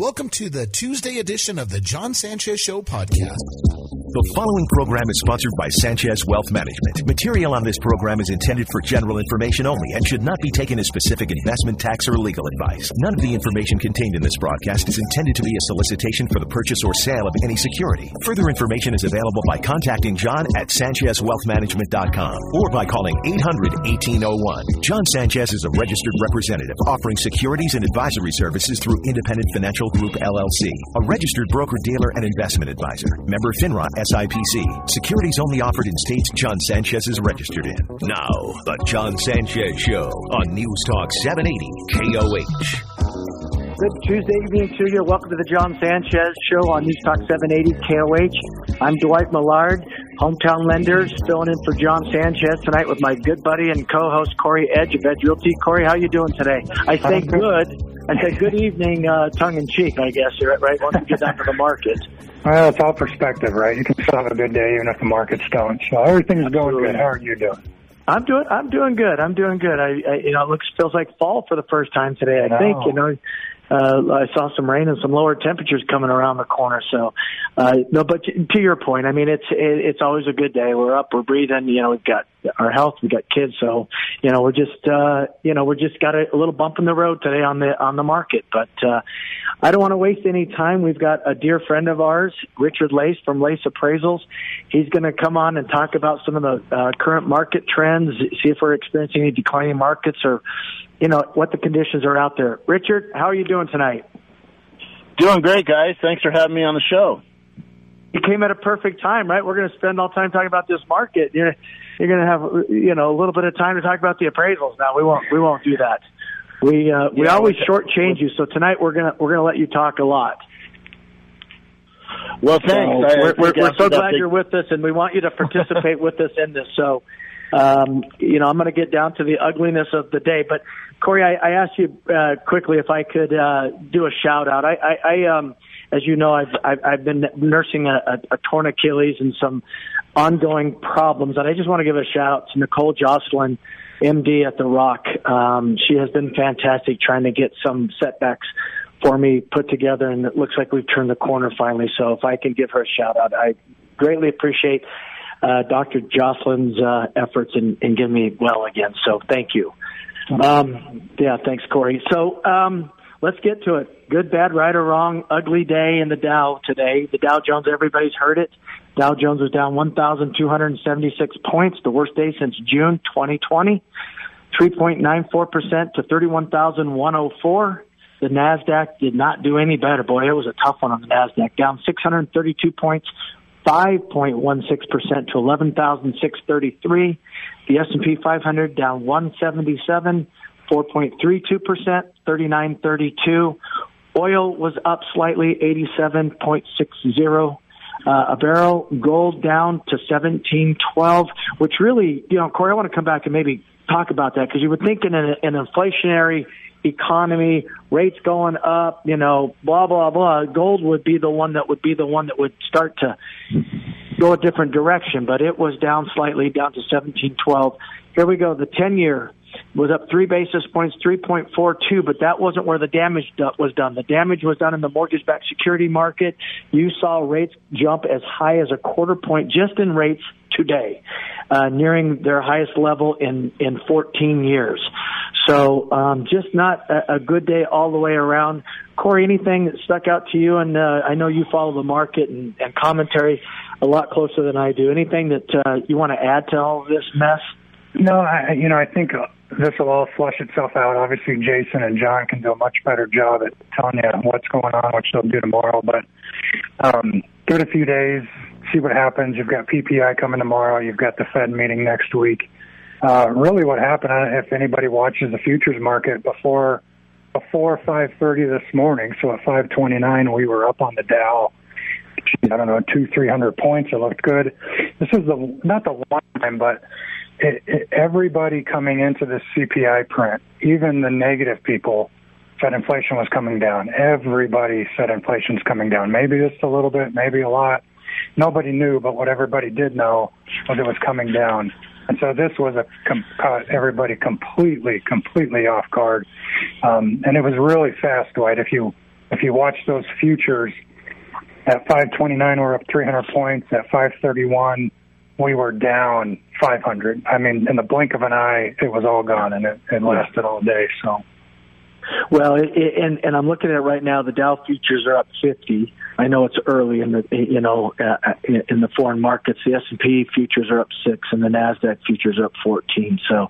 Welcome to the Tuesday edition of the John Sanchez Show podcast. The following program is sponsored by Sanchez Wealth Management. Material on this program is intended for general information only and should not be taken as specific investment, tax, or legal advice. None of the information contained in this broadcast is intended to be a solicitation for the purchase or sale of any security. Further information is available by contacting John at SanchezWealthManagement.com or by calling 800-1801. John Sanchez is a registered representative offering securities and advisory services through Independent Financial Group LLC, a registered broker-dealer and investment advisor. Member FINRA SIPC. Securities only offered in states John Sanchez is registered in. Now, the John Sanchez Show on News Talk 780 KOH. Good Tuesday evening to you. Welcome to the John Sanchez Show on News Talk 780 KOH. I'm Dwight Millard, hometown lenders, filling in for John Sanchez tonight with my good buddy and co-host Corey Edge of Edge Realty. Corey, how you doing today? I say good. I say good evening, uh, tongue in cheek. I guess right. Once we get down to the market. Well, it's all perspective, right? You can still have a good day even if the market's don't. So everything's going good. How are you doing? I'm doing. I'm doing good. I'm doing good. I, I you know, it looks feels like fall for the first time today. I, I think you know uh, I saw some rain and some lower temperatures coming around the corner. So, uh, no, but to, to your point, I mean, it's it, it's always a good day. We're up, we're breathing. You know, we've got our health, we've got kids. So, you know, we're just uh, you know, we're just got a, a little bump in the road today on the on the market. But uh, I don't want to waste any time. We've got a dear friend of ours, Richard Lace from Lace Appraisals. He's going to come on and talk about some of the uh, current market trends, see if we're experiencing any declining markets or you know, what the conditions are out there. Richard, how are you doing tonight? Doing great, guys. Thanks for having me on the show. You came at a perfect time, right? We're going to spend all time talking about this market. You're, you're going to have, you know, a little bit of time to talk about the appraisals. Now we won't, we won't do that. We uh, we yeah, always shortchange you. So tonight we're gonna we're gonna let you talk a lot. Well, thanks. So we're, we're, we're so glad you're with us, and we want you to participate with us in this. So, um, you know, I'm going to get down to the ugliness of the day, but Corey, I, I asked you uh, quickly if I could uh, do a shout out. I, I, I um, as you know, I've I've, I've been nursing a, a, a torn Achilles and some ongoing problems, and I just want to give a shout out to Nicole Jocelyn, MD at the Rock. Um, she has been fantastic trying to get some setbacks for me put together, and it looks like we've turned the corner finally. So if I can give her a shout out, I greatly appreciate uh, Dr. Jocelyn's uh, efforts in, in getting me well again. So thank you. Um, yeah, thanks, Corey. So um, let's get to it. Good, bad, right or wrong, ugly day in the Dow today. The Dow Jones, everybody's heard it. Dow Jones was down 1,276 points, the worst day since June 2020. 3.94% to 31,104. The NASDAQ did not do any better. Boy, it was a tough one on the NASDAQ. Down 632 points, 5.16% to 11,633. The S&P 500 down 177, 4.32%, 3932. Oil was up slightly, 87.60 uh, a barrel. Gold down to 1712, which really, you know, Corey, I want to come back and maybe talk about that because you would think in an, an inflationary economy, rates going up, you know, blah blah blah. Gold would be the one that would be the one that would start to go a different direction, but it was down slightly, down to 1712. Here we go. The 10 year was up three basis points, 3.42, but that wasn't where the damage was done. The damage was done in the mortgage backed security market. You saw rates jump as high as a quarter point just in rates today, uh, nearing their highest level in, in 14 years. So, um, just not a, a good day all the way around. Corey, anything that stuck out to you? And, uh, I know you follow the market and, and commentary a lot closer than I do. Anything that, uh, you want to add to all this mess? No, I, you know, I think uh, this will all flush itself out. Obviously, Jason and John can do a much better job at telling you what's going on, which they'll do tomorrow. But um, give it a few days, see what happens. You've got PPI coming tomorrow. You've got the Fed meeting next week. Uh, really, what happened, if anybody watches the futures market before before 5:30 this morning. So at 5:29, we were up on the Dow. I don't know, two, three hundred points. It looked good. This is the not the one time, but it, it, everybody coming into the CPI print, even the negative people, said inflation was coming down. Everybody said inflation's coming down. Maybe just a little bit, maybe a lot. Nobody knew, but what everybody did know was it was coming down. And so this was a caught everybody completely, completely off guard, um, and it was really fast, Dwight. If you if you watch those futures at 529, we're up 300 points. At 531, we were down 500. I mean, in the blink of an eye, it was all gone, and it, it lasted all day. So. Well, it, it, and and I'm looking at it right now. The Dow futures are up 50. I know it's early in the you know uh, in the foreign markets. The S&P futures are up six, and the Nasdaq futures are up 14. So,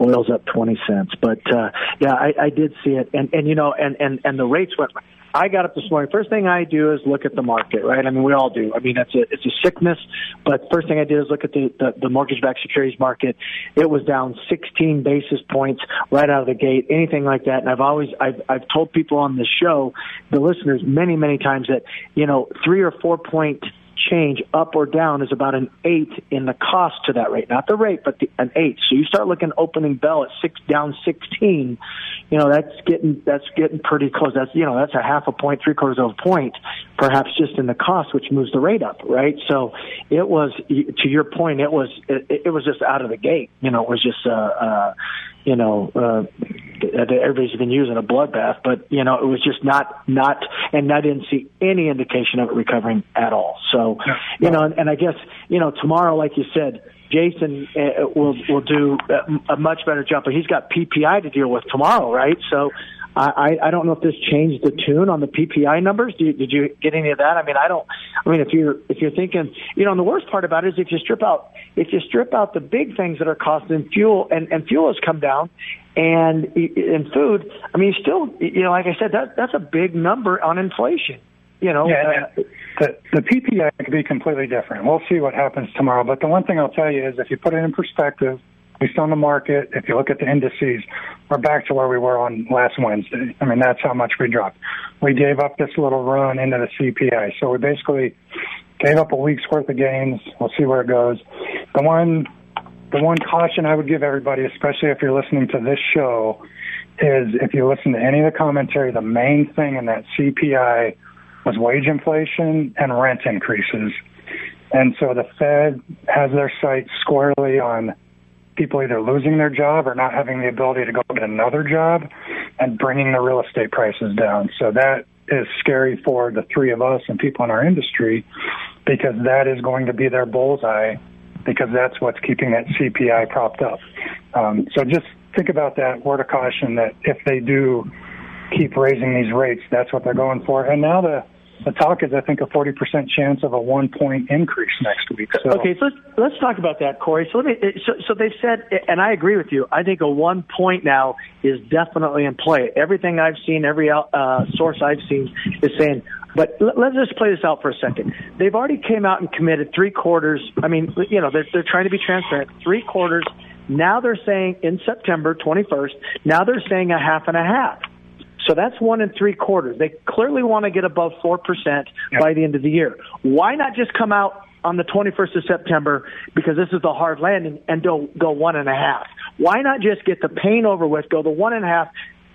oil's up 20 cents. But uh, yeah, I, I did see it, and and you know, and and and the rates went I got up this morning. First thing I do is look at the market, right? I mean, we all do. I mean, that's a it's a sickness, but first thing I did is look at the the, the mortgage-backed securities market. It was down 16 basis points right out of the gate. Anything like that, and I've always I've I've told people on the show, the listeners, many many times that you know three or four point change up or down is about an eight in the cost to that rate, not the rate, but the, an eight. So you start looking opening bell at six down sixteen, you know that's getting that's getting pretty close. That's you know that's a half a point, three quarters of a point, perhaps just in the cost, which moves the rate up, right? So it was to your point, it was it, it was just out of the gate. You know, it was just uh, uh you know, uh, everybody's been using a bloodbath, but you know, it was just not not, and I didn't see any indication of it recovering at all. So, you know, and, and I guess you know tomorrow, like you said, Jason uh, will will do a much better job, but he's got PPI to deal with tomorrow, right? So I, I don't know if this changed the tune on the PPI numbers. Did you, did you get any of that? I mean, I don't. I mean, if you're if you're thinking, you know, and the worst part about it is if you strip out if you strip out the big things that are costing fuel, and and fuel has come down, and in food, I mean, still, you know, like I said, that that's a big number on inflation. You know, yeah, uh, the the PPI could be completely different. We'll see what happens tomorrow. But the one thing I'll tell you is, if you put it in perspective least on the market, if you look at the indices, we're back to where we were on last Wednesday. I mean, that's how much we dropped. We gave up this little run into the CPI. So we basically gave up a week's worth of gains. We'll see where it goes. The one, the one caution I would give everybody, especially if you're listening to this show, is if you listen to any of the commentary, the main thing in that CPI was wage inflation and rent increases. And so the Fed has their sights squarely on people either losing their job or not having the ability to go get another job and bringing the real estate prices down. So that is scary for the three of us and people in our industry because that is going to be their bullseye because that's what's keeping that CPI propped up. Um, so just think about that word of caution that if they do keep raising these rates, that's what they're going for. And now the the talk is, I think, a 40% chance of a one point increase next week. So. Okay, so let's, talk about that, Corey. So, let me, so, so they've said, and I agree with you, I think a one point now is definitely in play. Everything I've seen, every uh, source I've seen is saying, but let's just play this out for a second. They've already came out and committed three quarters. I mean, you know, they're, they're trying to be transparent. Three quarters. Now they're saying in September 21st, now they're saying a half and a half. So that's one and three quarters. They clearly want to get above 4% yep. by the end of the year. Why not just come out on the 21st of September because this is the hard landing and go, go one and a half? Why not just get the pain over with, go the one and a half,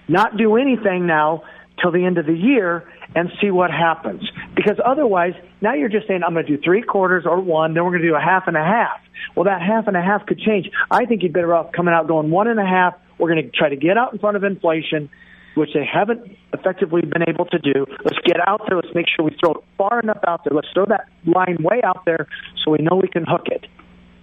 not do anything now till the end of the year and see what happens? Because otherwise, now you're just saying, I'm going to do three quarters or one, then we're going to do a half and a half. Well, that half and a half could change. I think you'd better off coming out going one and a half. We're going to try to get out in front of inflation which they haven't effectively been able to do. Let's get out there. Let's make sure we throw it far enough out there. Let's throw that line way out there so we know we can hook it.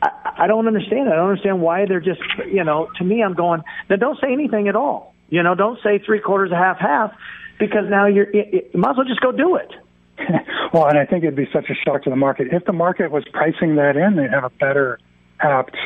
I, I don't understand. I don't understand why they're just, you know, to me, I'm going, then don't say anything at all. You know, don't say three quarters, a half, half, because now you're, you might as well just go do it. well, and I think it'd be such a shock to the market. If the market was pricing that in, they'd have a better apt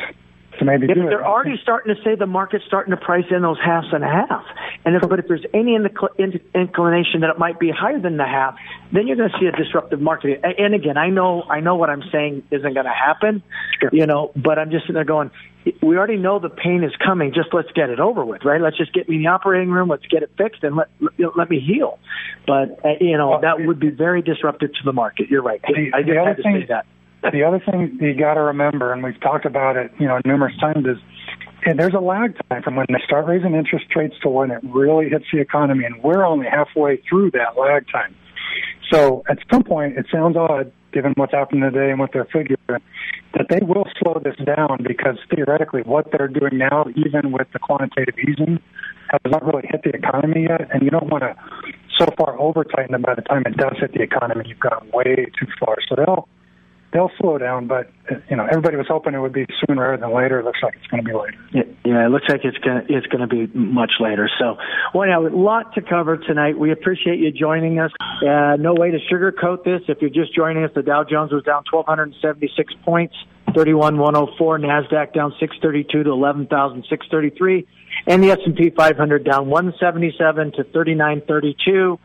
So maybe if they're already starting to say the market's starting to price in those halves and a half, and if, but if there's any incl- inclination that it might be higher than the half, then you're going to see a disruptive market. And again, I know I know what I'm saying isn't going to happen, you know, but I'm just sitting there going, we already know the pain is coming. Just let's get it over with, right? Let's just get me in the operating room. Let's get it fixed and let let, let me heal. But uh, you know Well, that would be very disruptive to the market. You're right. The- I just had to thing- say that. The other thing you got to remember, and we've talked about it, you know, numerous times, is and there's a lag time from when they start raising interest rates to when it really hits the economy, and we're only halfway through that lag time. So at some point, it sounds odd, given what's happening today and what they're figuring, that they will slow this down because theoretically, what they're doing now, even with the quantitative easing, has not really hit the economy yet, and you don't want to so far over tighten it by the time it does hit the economy, you've gone way too far. So they'll they'll slow down, but you know everybody was hoping it would be sooner rather than later. It looks like it's going to be later. Yeah, it looks like it's gonna it's gonna be much later. So, well, yeah, a lot to cover tonight. We appreciate you joining us. Uh, no way to sugarcoat this. If you're just joining us, the Dow Jones was down 1,276 points, 31,104. Nasdaq down 632 to 11,633, and the S&P 500 down 177 to 3932.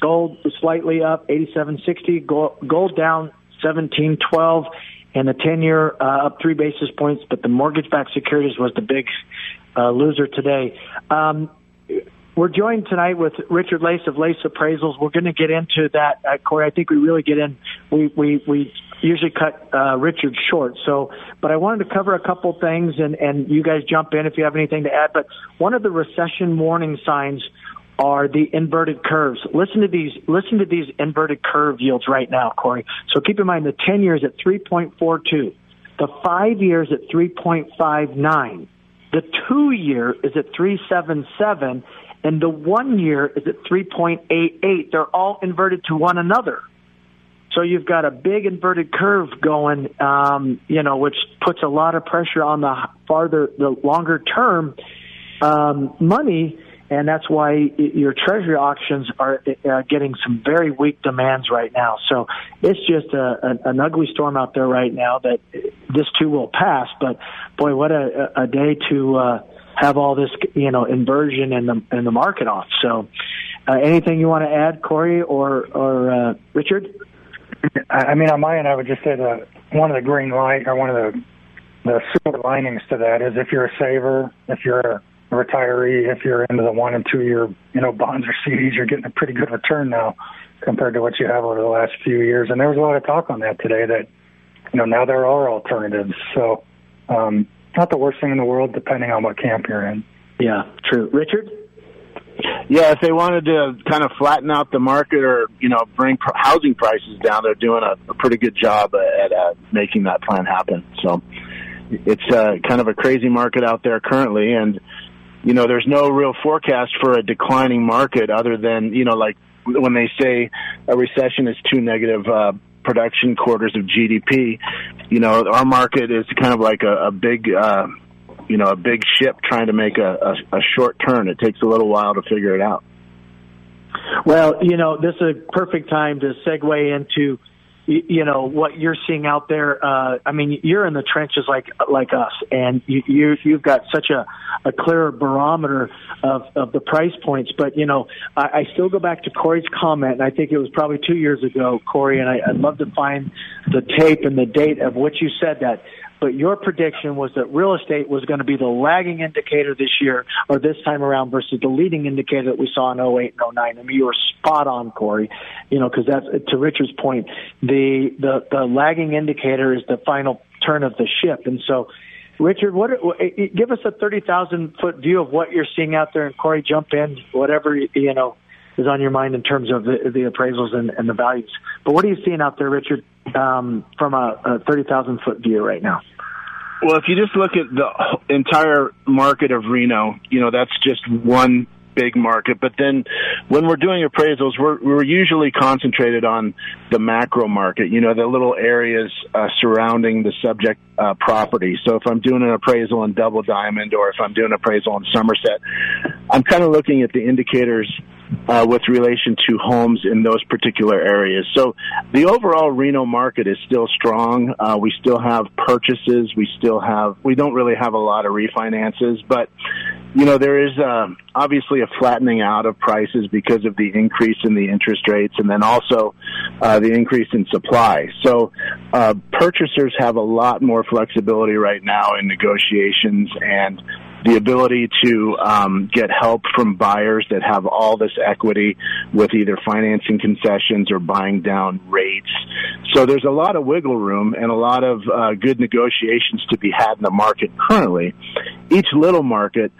Gold slightly up, 87.60. Gold, gold down 17.12, and the 10-year uh, up three basis points. But the mortgage-backed securities was the big uh, loser today. Um, we're joined tonight with Richard Lace of Lace Appraisals. We're going to get into that, uh, Corey. I think we really get in. We we we usually cut uh, Richard short. So, but I wanted to cover a couple things, and and you guys jump in if you have anything to add. But one of the recession warning signs are the inverted curves. Listen to these. Listen to these inverted curve yields right now, Corey. So keep in mind the ten years at three point four two, the five years at three point five nine, the two year is at three seven seven, and the one year is at three point eight eight. They're all inverted to one another. So you've got a big inverted curve going, um, you know, which puts a lot of pressure on the farther, the longer term um, money, and that's why your treasury auctions are uh, getting some very weak demands right now. So it's just a, an, an ugly storm out there right now. That this too will pass, but boy, what a, a day to uh, have all this, you know, inversion in the in the market off. So, uh, anything you want to add, Corey or or uh, Richard? I mean, on my end, I would just say one of the green light or one of the the silver linings to that is if you're a saver, if you're a retiree, if you're into the one and two year, you know, bonds or CDs, you're getting a pretty good return now compared to what you have over the last few years. And there was a lot of talk on that today that, you know, now there are alternatives. So, um, not the worst thing in the world, depending on what camp you're in. Yeah, true. Richard? Yeah, if they wanted to kind of flatten out the market or you know bring housing prices down, they're doing a, a pretty good job at uh, making that plan happen. So it's uh, kind of a crazy market out there currently, and you know there's no real forecast for a declining market other than you know like when they say a recession is two negative uh, production quarters of GDP. You know our market is kind of like a, a big. Uh, you know, a big ship trying to make a, a, a short turn. It takes a little while to figure it out. Well, you know, this is a perfect time to segue into, you know, what you're seeing out there. Uh, I mean, you're in the trenches like like us, and you, you you've got such a a clearer barometer of of the price points. But you know, I, I still go back to Corey's comment, and I think it was probably two years ago, Corey, and I, I'd love to find the tape and the date of which you said that but your prediction was that real estate was going to be the lagging indicator this year or this time around versus the leading indicator that we saw in 08 and 09. I mean, you were spot on, Corey. You know, because that's to Richard's point. The the the lagging indicator is the final turn of the ship, and so. Richard, what? Give us a thirty thousand foot view of what you're seeing out there, and Corey, jump in whatever you know is on your mind in terms of the, the appraisals and, and the values. But what are you seeing out there, Richard, um, from a, a 30,000 foot view right now? Well, if you just look at the entire market of Reno, you know, that's just one big market. But then when we're doing appraisals, we're, we're usually concentrated on the macro market, you know, the little areas uh, surrounding the subject uh, property. So if I'm doing an appraisal in Double Diamond or if I'm doing an appraisal in Somerset, I'm kind of looking at the indicators uh, with relation to homes in those particular areas. So the overall Reno market is still strong. Uh, we still have purchases. We still have, we don't really have a lot of refinances, but you know, there is uh, obviously a flattening out of prices because of the increase in the interest rates and then also uh, the increase in supply. So uh, purchasers have a lot more flexibility right now in negotiations and the ability to um, get help from buyers that have all this equity with either financing concessions or buying down rates. So there's a lot of wiggle room and a lot of uh, good negotiations to be had in the market currently. Each little market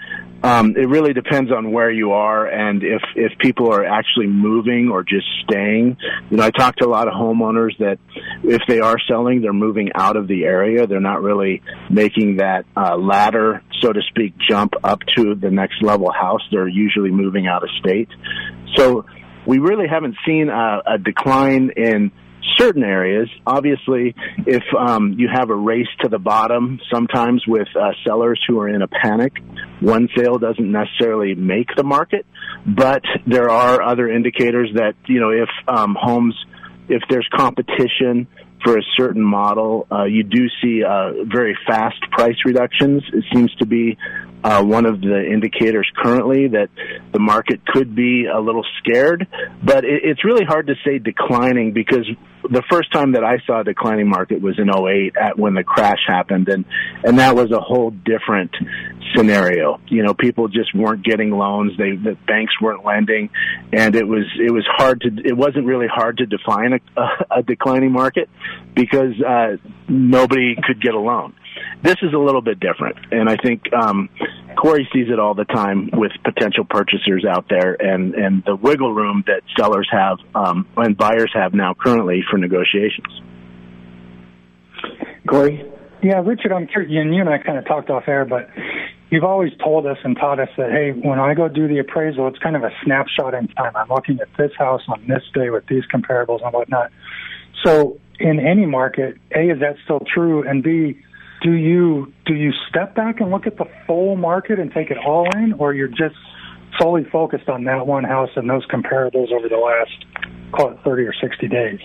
um, it really depends on where you are and if if people are actually moving or just staying. You know, I talk to a lot of homeowners that if they are selling, they're moving out of the area. They're not really making that uh, ladder, so to speak, jump up to the next level house. They're usually moving out of state. So we really haven't seen a, a decline in certain areas. Obviously, if um, you have a race to the bottom, sometimes with uh, sellers who are in a panic, one sale doesn't necessarily make the market. But there are other indicators that you know if um, homes, if there's competition for a certain model, uh, you do see uh, very fast price reductions. It seems to be uh, one of the indicators currently that the market could be a little scared, but it, it's really hard to say declining because the first time that I saw a declining market was in 08 at when the crash happened and and that was a whole different scenario. You know, people just weren't getting loans, they the banks weren't lending and it was it was hard to it wasn't really hard to define a, a, a declining market because uh nobody could get a loan. This is a little bit different, and I think um, Corey sees it all the time with potential purchasers out there, and and the wiggle room that sellers have um, and buyers have now currently for negotiations. Corey. Yeah, Richard, I'm curious, and you and I kind of talked off air, but you've always told us and taught us that, hey, when I go do the appraisal, it's kind of a snapshot in time. I'm looking at this house on this day with these comparables and whatnot. So in any market, A, is that still true? And B, do you do you step back and look at the full market and take it all in, or you're just solely focused on that one house and those comparables over the last call it 30 or 60 days?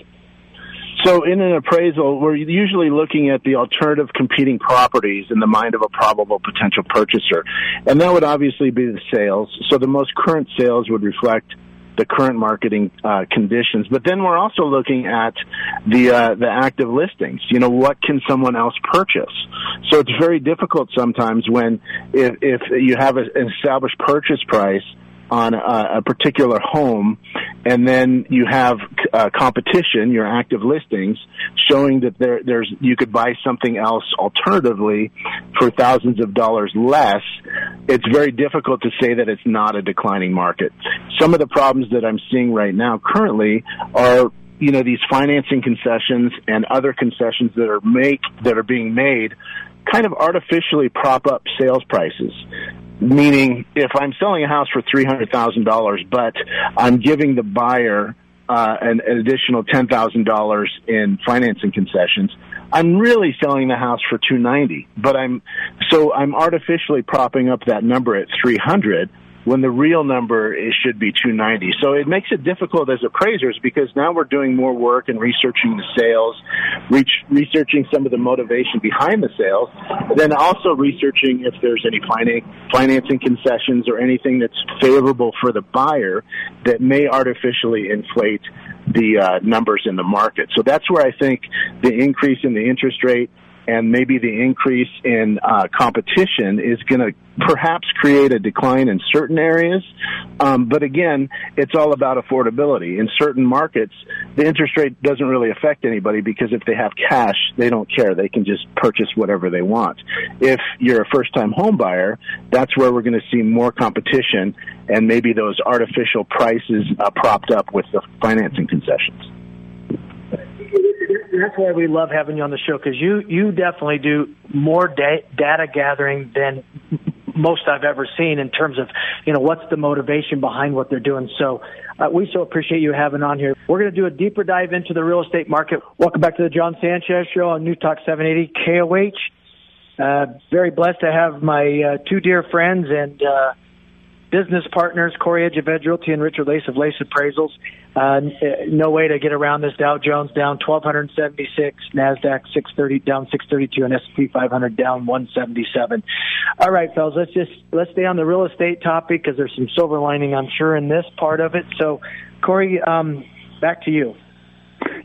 So in an appraisal, we're usually looking at the alternative competing properties in the mind of a probable potential purchaser. And that would obviously be the sales. So the most current sales would reflect the current marketing uh, conditions. But then we're also looking at the uh, the active listings. You know, what can someone else purchase? So it's very difficult sometimes when if, if you have an established purchase price on a, a particular home, and then you have uh, competition, your active listings, showing that there, there's you could buy something else alternatively for thousands of dollars less. It's very difficult to say that it's not a declining market. Some of the problems that I'm seeing right now currently are you know these financing concessions and other concessions that are make that are being made kind of artificially prop up sales prices meaning if I'm selling a house for three hundred thousand dollars, but I'm giving the buyer uh, an, an additional ten thousand dollars in financing concessions, I'm really selling the house for two ninety. But I'm so I'm artificially propping up that number at three hundred when the real number is, should be 290. So it makes it difficult as appraisers because now we're doing more work and researching the sales, reach, researching some of the motivation behind the sales, then also researching if there's any finan- financing concessions or anything that's favorable for the buyer that may artificially inflate the uh, numbers in the market. So that's where I think the increase in the interest rate and maybe the increase in uh, competition is going to perhaps create a decline in certain areas. Um, but again, it's all about affordability. In certain markets, the interest rate doesn't really affect anybody because if they have cash, they don't care. They can just purchase whatever they want. If you're a first time home buyer, that's where we're going to see more competition and maybe those artificial prices uh, propped up with the financing concessions that's why we love having you on the show because you you definitely do more da- data gathering than most I've ever seen in terms of, you know, what's the motivation behind what they're doing. So uh, we so appreciate you having on here. We're going to do a deeper dive into the real estate market. Welcome back to the John Sanchez Show on New Talk 780 KOH. Uh, very blessed to have my uh, two dear friends and uh, business partners, Corey Edge of Edge Realty and Richard Lace of Lace Appraisals. Uh, no way to get around this. Dow Jones down 1,276, Nasdaq 630 down 632, and S&P 500 down 177. All right, fellas, let's just let's stay on the real estate topic because there's some silver lining, I'm sure, in this part of it. So, Corey, um, back to you.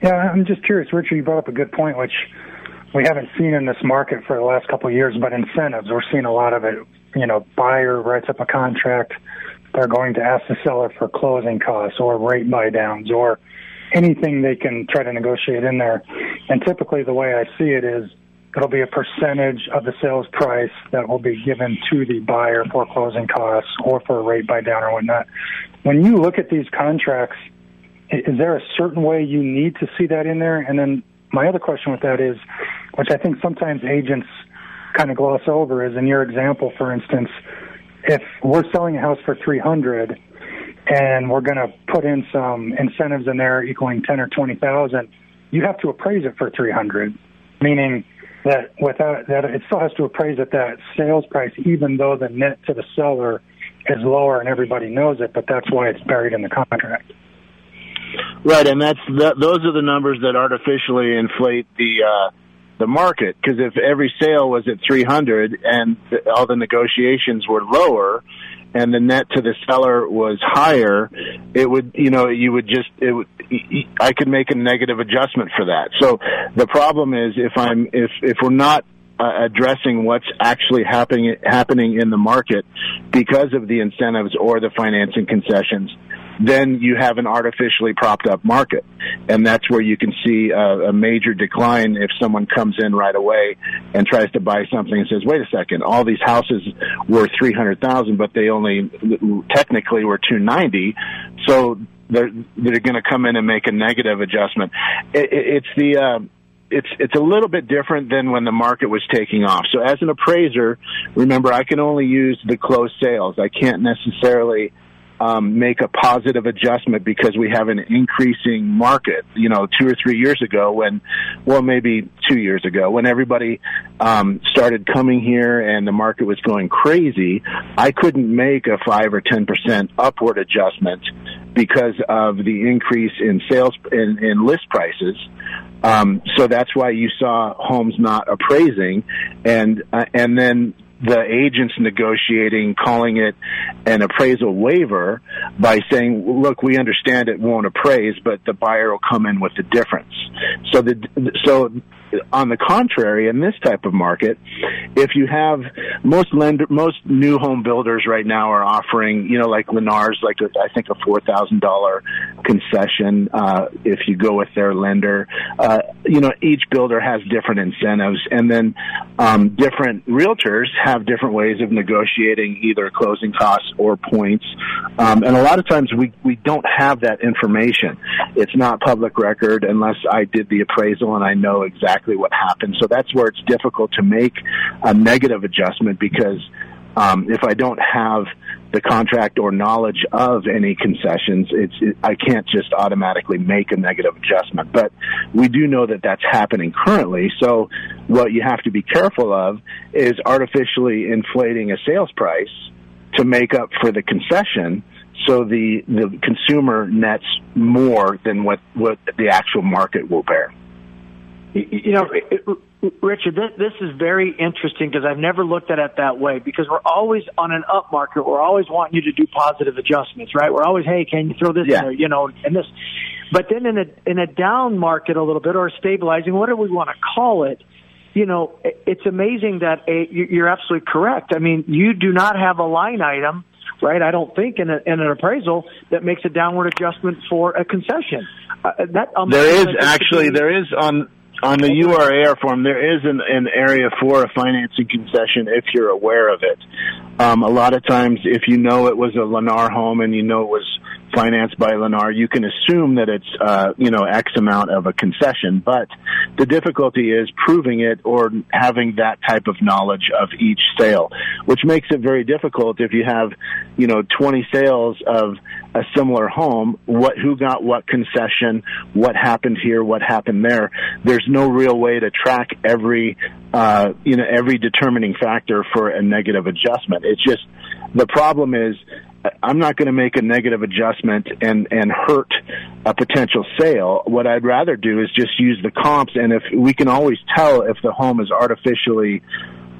Yeah, I'm just curious, Richard. You brought up a good point, which we haven't seen in this market for the last couple of years, but incentives. We're seeing a lot of it. You know, buyer writes up a contract. They're going to ask the seller for closing costs or rate buy downs or anything they can try to negotiate in there. And typically the way I see it is it'll be a percentage of the sales price that will be given to the buyer for closing costs or for a rate buy down or whatnot. When you look at these contracts, is there a certain way you need to see that in there? And then my other question with that is, which I think sometimes agents kind of gloss over, is in your example, for instance, if we're selling a house for 300 and we're going to put in some incentives in there equaling 10 or 20,000, you have to appraise it for 300, meaning that without that it still has to appraise at that sales price, even though the net to the seller is lower and everybody knows it, but that's why it's buried in the contract. Right, and that's that, those are the numbers that artificially inflate the uh, the market. Because if every sale was at 300 and all the negotiations were lower, and the net to the seller was higher, it would you know you would just it would I could make a negative adjustment for that. So the problem is if I'm if if we're not uh, addressing what's actually happening happening in the market because of the incentives or the financing concessions then you have an artificially propped up market. And that's where you can see a, a major decline if someone comes in right away and tries to buy something and says, wait a second, all these houses were 300,000, but they only technically were 290. So they're, they're going to come in and make a negative adjustment. It, it, it's the, uh, it's it's a little bit different than when the market was taking off. So as an appraiser, remember I can only use the closed sales. I can't necessarily um, make a positive adjustment because we have an increasing market. You know, two or three years ago, when, well, maybe two years ago, when everybody um, started coming here and the market was going crazy, I couldn't make a five or ten percent upward adjustment because of the increase in sales in, in list prices. Um, so that's why you saw homes not appraising, and uh, and then the agents negotiating, calling it an appraisal waiver by saying, look, we understand it won't appraise, but the buyer will come in with the difference. So the, so on the contrary, in this type of market, if you have most lender, most new home builders right now are offering, you know, like Lennar's, like a, I think a four thousand dollar concession uh, if you go with their lender. Uh, you know, each builder has different incentives, and then um, different realtors have different ways of negotiating either closing costs or points. Um, and a lot of times we we don't have that information. It's not public record unless I did the appraisal and I know exactly exactly what happened. So that's where it's difficult to make a negative adjustment because um, if I don't have the contract or knowledge of any concessions, it's it, I can't just automatically make a negative adjustment. But we do know that that's happening currently. So what you have to be careful of is artificially inflating a sales price to make up for the concession. So the the consumer nets more than what what the actual market will bear. You know, Richard, this is very interesting because I've never looked at it that way because we're always on an up market. We're always wanting you to do positive adjustments, right? We're always, hey, can you throw this yeah. in there, you know, and this. But then in a in a down market a little bit or stabilizing, whatever we want to call it, you know, it's amazing that a, you're absolutely correct. I mean, you do not have a line item, right? I don't think in, a, in an appraisal that makes a downward adjustment for a concession. Uh, that um, there is actually there is on on the URAR form, there is an, an area for a financing concession if you're aware of it. Um, a lot of times, if you know it was a Lennar home and you know it was financed by Lennar, you can assume that it's, uh, you know, X amount of a concession. But the difficulty is proving it or having that type of knowledge of each sale, which makes it very difficult if you have, you know, 20 sales of a similar home, what, who got what concession, what happened here, what happened there. There's no real way to track every, uh, you know, every determining factor for a negative adjustment. It's just, the problem is I'm not going to make a negative adjustment and and hurt a potential sale. What I'd rather do is just use the comps, and if we can always tell if the home is artificially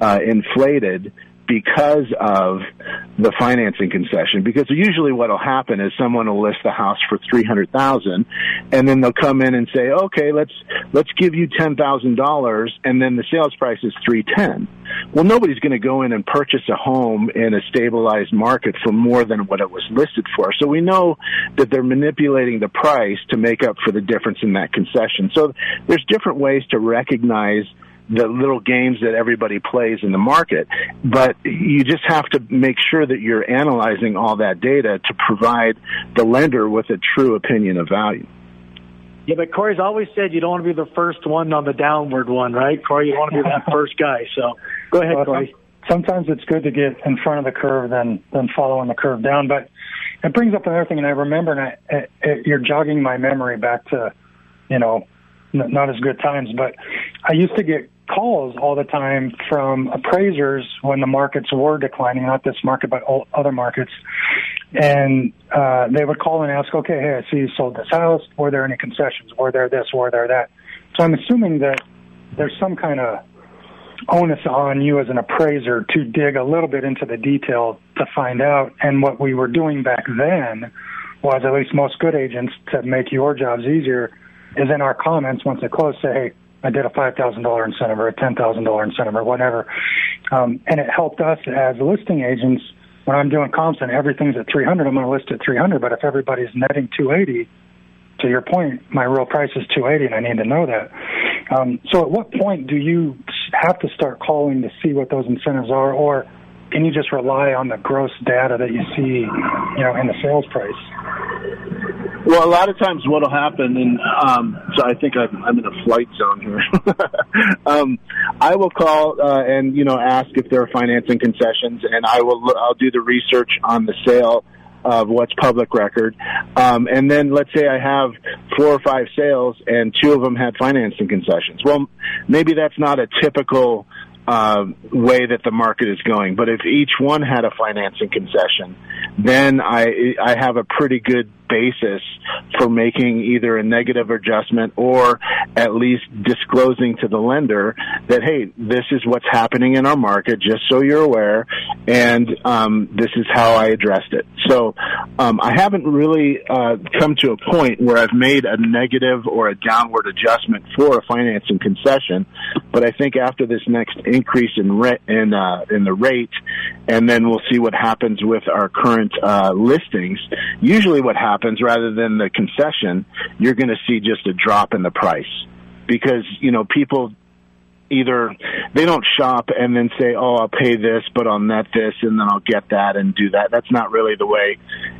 uh, inflated because of the financing concession. Because usually what will happen is someone will list the house for three hundred thousand, and then they'll come in and say, "Okay, let's let's give you ten thousand dollars," and then the sales price is three ten. Well, nobody's going to go in and purchase a home in a stabilized market for more than what it was listed for. So we know that they're manipulating the price to make up for the difference in that concession. So there's different ways to recognize the little games that everybody plays in the market. But you just have to make sure that you're analyzing all that data to provide the lender with a true opinion of value. Yeah, but Corey's always said you don't want to be the first one on the downward one, right? Corey, you want to be that first guy. So go ahead, Corey. Sometimes it's good to get in front of the curve than than following the curve down. But it brings up another thing, and I remember, and I, it, it, you're jogging my memory back to, you know, n- not as good times. But I used to get calls all the time from appraisers when the markets were declining, not this market, but other markets. And uh, they would call and ask, okay, hey, I see you sold this house. Were there any concessions? Were there this? Were there that? So I'm assuming that there's some kind of onus on you as an appraiser to dig a little bit into the detail to find out. And what we were doing back then was, at least most good agents, to make your jobs easier, is in our comments once they close, say, hey, I did a five thousand dollar incentive or a ten thousand dollar incentive or whatever, um, and it helped us as listing agents when I'm doing comps and everything's at three hundred. I'm going to list at three hundred, but if everybody's netting two eighty, to your point, my real price is two eighty, and I need to know that. Um, so, at what point do you have to start calling to see what those incentives are, or can you just rely on the gross data that you see, you know, in the sales price? Well, a lot of times what'll happen, and um, so I think I'm, I'm in a flight zone here. um, I will call uh, and you know ask if there are financing concessions, and I will I'll do the research on the sale of what's public record. Um, and then let's say I have four or five sales and two of them had financing concessions. Well, maybe that's not a typical uh, way that the market is going. But if each one had a financing concession, then I I have a pretty good basis for making either a negative adjustment or at least disclosing to the lender that hey, this is what's happening in our market, just so you're aware, and um, this is how I addressed it. So um, I haven't really uh, come to a point where I've made a negative or a downward adjustment for a financing concession, but I think after this next increase in rent in uh, in the rate, and then we'll see what happens with our current uh, listings. Usually, what happens rather than the concession, you're going to see just a drop in the price because you know people either they don't shop and then say, "Oh, I'll pay this, but I'll net this, and then I'll get that and do that." That's not really the way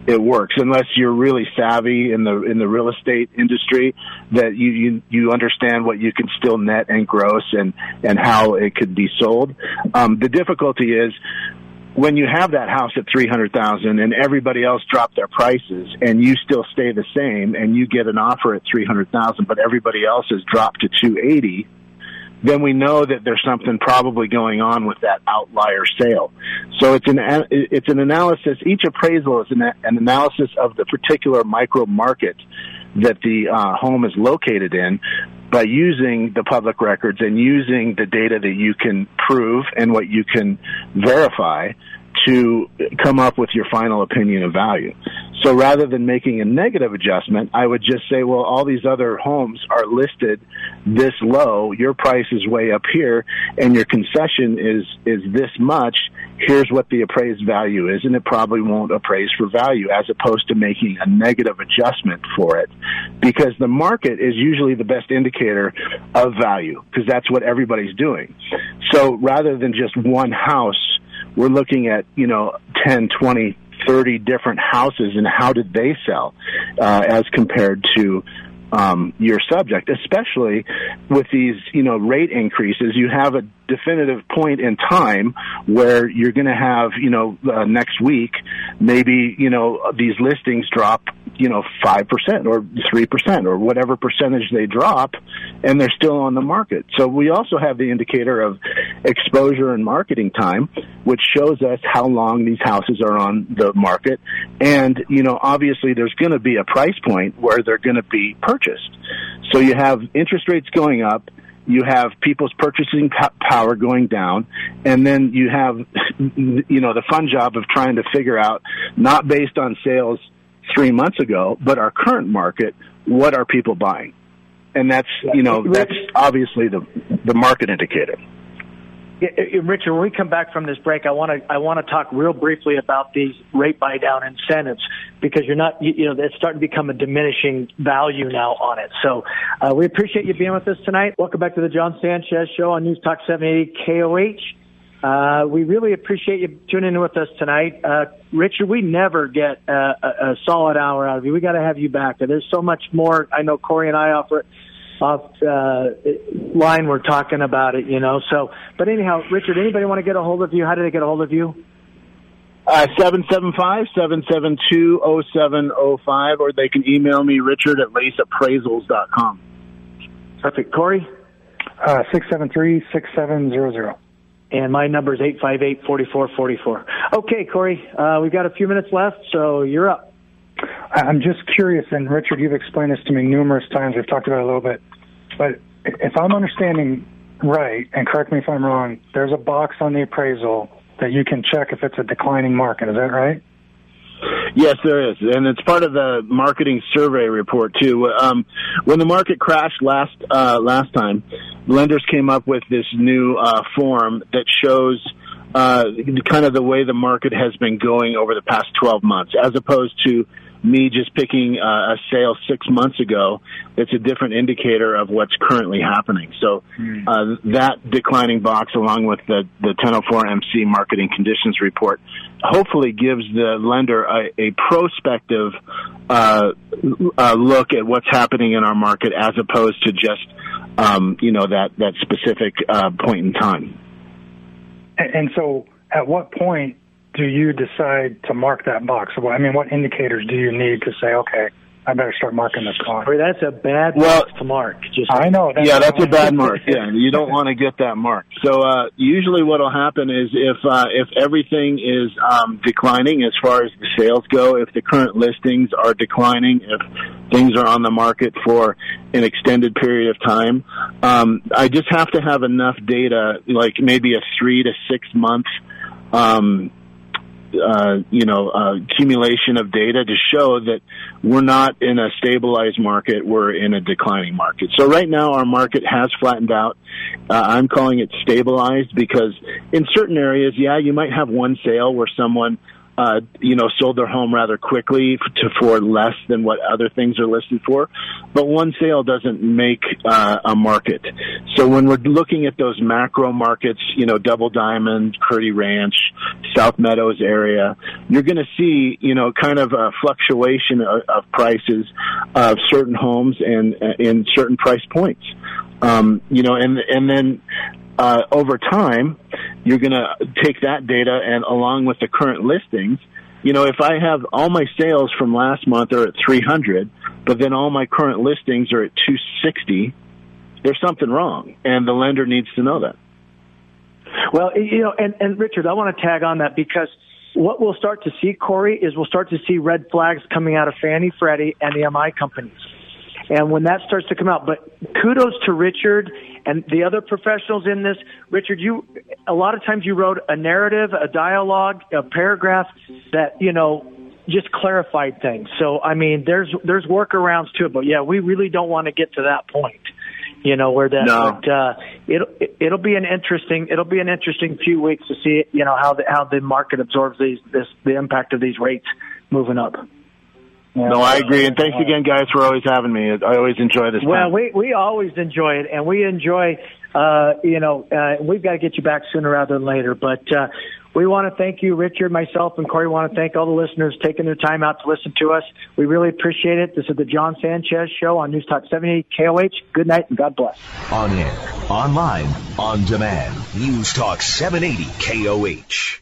it works, unless you're really savvy in the in the real estate industry. That you you you understand what you can still net and gross and and how it could be sold. Um, the difficulty is when you have that house at 300,000 and everybody else dropped their prices and you still stay the same and you get an offer at 300,000 but everybody else has dropped to 280 then we know that there's something probably going on with that outlier sale. So it's an it's an analysis. Each appraisal is an, an analysis of the particular micro market that the uh, home is located in by using the public records and using the data that you can prove and what you can verify to come up with your final opinion of value. So rather than making a negative adjustment, I would just say, well, all these other homes are listed this low. Your price is way up here and your concession is, is this much. Here's what the appraised value is. And it probably won't appraise for value as opposed to making a negative adjustment for it because the market is usually the best indicator of value because that's what everybody's doing. So rather than just one house, we're looking at, you know, 10, 20, 30 different houses and how did they sell uh, as compared to um, your subject, especially with these, you know, rate increases. You have a definitive point in time where you're going to have, you know, uh, next week, maybe, you know, these listings drop, you know, 5% or 3% or whatever percentage they drop and they're still on the market. So we also have the indicator of exposure and marketing time, which shows us how long these houses are on the market. And, you know, obviously there's going to be a price point where they're going to be purchased. So you have interest rates going up you have people's purchasing power going down, and then you have, you know, the fun job of trying to figure out, not based on sales three months ago, but our current market, what are people buying? And that's, you know, that's obviously the, the market indicator. Richard, when we come back from this break, I want to I want to talk real briefly about these rate buy down incentives because you're not you, you know it's starting to become a diminishing value now on it. So uh, we appreciate you being with us tonight. Welcome back to the John Sanchez Show on News Talk 780 KOH. Uh, we really appreciate you tuning in with us tonight. Uh, Richard, we never get a, a, a solid hour out of you. We got to have you back. There's so much more. I know Corey and I offer off uh, line we're talking about it, you know. So, but anyhow, Richard, anybody want to get a hold of you? How did they get a hold of you? Uh, 775-772-0705, or they can email me, richard at laceappraisals.com. Perfect. Corey? Uh, 673-6700. And my number is 858-4444. Okay, Corey, uh, we've got a few minutes left, so you're up. I'm just curious, and Richard, you've explained this to me numerous times. We've talked about it a little bit. But if I'm understanding right, and correct me if I'm wrong, there's a box on the appraisal that you can check if it's a declining market. Is that right? Yes, there is, and it's part of the marketing survey report too. Um, when the market crashed last uh, last time, lenders came up with this new uh, form that shows uh, kind of the way the market has been going over the past 12 months, as opposed to me just picking uh, a sale six months ago, it's a different indicator of what's currently happening. So hmm. uh, that declining box, along with the the 1004 MC marketing conditions report, hopefully gives the lender a, a prospective uh, uh, look at what's happening in our market, as opposed to just um, you know that that specific uh, point in time. And so, at what point do you decide to mark that box? I mean, what indicators do you need to say, okay, I better start marking this car? That's a bad well, box to mark. Just I know. That's yeah, that's a bad mark. Yeah, you don't want to get that mark. So uh, usually, what will happen is if uh, if everything is um, declining as far as the sales go, if the current listings are declining, if things are on the market for an extended period of time, um, I just have to have enough data, like maybe a three to six month um, uh, you know, uh, accumulation of data to show that we're not in a stabilized market, we're in a declining market. So right now our market has flattened out. Uh, I'm calling it stabilized because in certain areas, yeah, you might have one sale where someone uh, you know, sold their home rather quickly to for less than what other things are listed for. But one sale doesn't make uh, a market. So when we're looking at those macro markets, you know, Double Diamond, Curti Ranch, South Meadows area, you're going to see, you know, kind of a fluctuation of, of prices of certain homes and in certain price points. Um, you know, and and then uh, over time, you're going to take that data and along with the current listings, you know, if I have all my sales from last month are at 300, but then all my current listings are at 260, there's something wrong, and the lender needs to know that. Well, you know, and, and Richard, I want to tag on that because what we'll start to see, Corey, is we'll start to see red flags coming out of Fannie, Freddie, and the MI companies. And when that starts to come out, but kudos to Richard and the other professionals in this. Richard, you a lot of times you wrote a narrative, a dialogue, a paragraph that you know just clarified things. So I mean, there's there's workarounds to it, but yeah, we really don't want to get to that point. You know where that no. but, uh, it'll it'll be an interesting it'll be an interesting few weeks to see you know how the how the market absorbs these this the impact of these rates moving up. No, I agree, and thanks again, guys, for always having me. I always enjoy this. Well, we we always enjoy it, and we enjoy, uh, you know, uh, we've got to get you back sooner rather than later. But uh, we want to thank you, Richard, myself, and Corey. Want to thank all the listeners taking their time out to listen to us. We really appreciate it. This is the John Sanchez Show on News Talk 70 KOH. Good night and God bless. On air, online, on demand. News Talk 780 KOH.